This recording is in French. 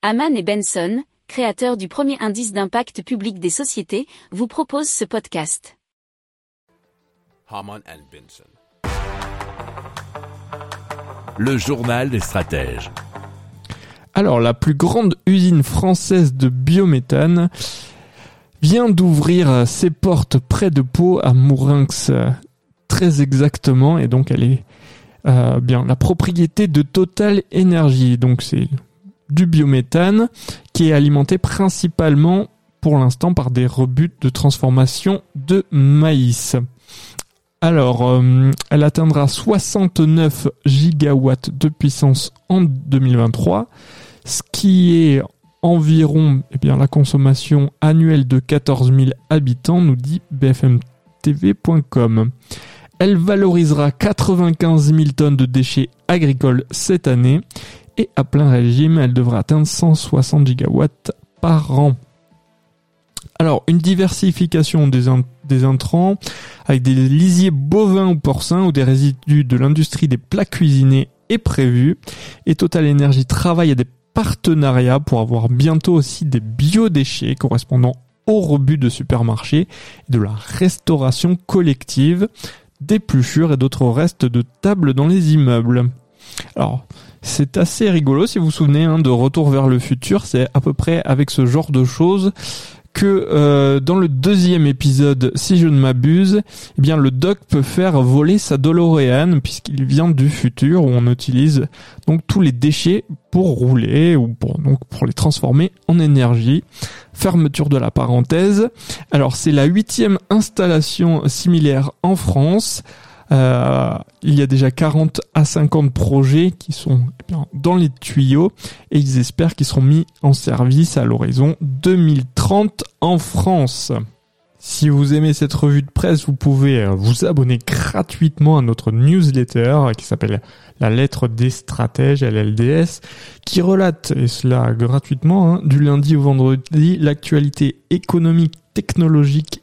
Haman et Benson, créateurs du premier indice d'impact public des sociétés, vous proposent ce podcast. Haman and Benson. Le journal des stratèges. Alors, la plus grande usine française de biométhane vient d'ouvrir ses portes près de Pau à Mourinx, très exactement, et donc elle est euh, bien la propriété de Total Energy. Donc c'est du biométhane qui est alimenté principalement pour l'instant par des rebuts de transformation de maïs. Alors, euh, elle atteindra 69 gigawatts de puissance en 2023, ce qui est environ eh bien, la consommation annuelle de 14 000 habitants, nous dit bfmtv.com. Elle valorisera 95 000 tonnes de déchets agricoles cette année et à plein régime, elle devrait atteindre 160 gigawatts par an. Alors, une diversification des, des intrants avec des lisiers bovins ou porcins ou des résidus de l'industrie des plats cuisinés est prévue. Et Total Energy travaille à des partenariats pour avoir bientôt aussi des biodéchets correspondant au rebut de supermarchés et de la restauration collective, d'épluchures et d'autres restes de tables dans les immeubles. Alors, c'est assez rigolo si vous vous souvenez hein, de Retour vers le futur, c'est à peu près avec ce genre de choses que euh, dans le deuxième épisode, si je ne m'abuse, eh bien le doc peut faire voler sa DeLorean puisqu'il vient du futur où on utilise donc tous les déchets pour rouler ou pour donc pour les transformer en énergie. Fermeture de la parenthèse. Alors c'est la huitième installation similaire en France. Euh, il y a déjà 40 à 50 projets qui sont eh dans les tuyaux et ils espèrent qu'ils seront mis en service à l'horizon 2030 en France. Si vous aimez cette revue de presse, vous pouvez euh, vous abonner gratuitement à notre newsletter qui s'appelle La lettre des stratèges, LLDS, qui relate, et cela gratuitement, hein, du lundi au vendredi, l'actualité économique, technologique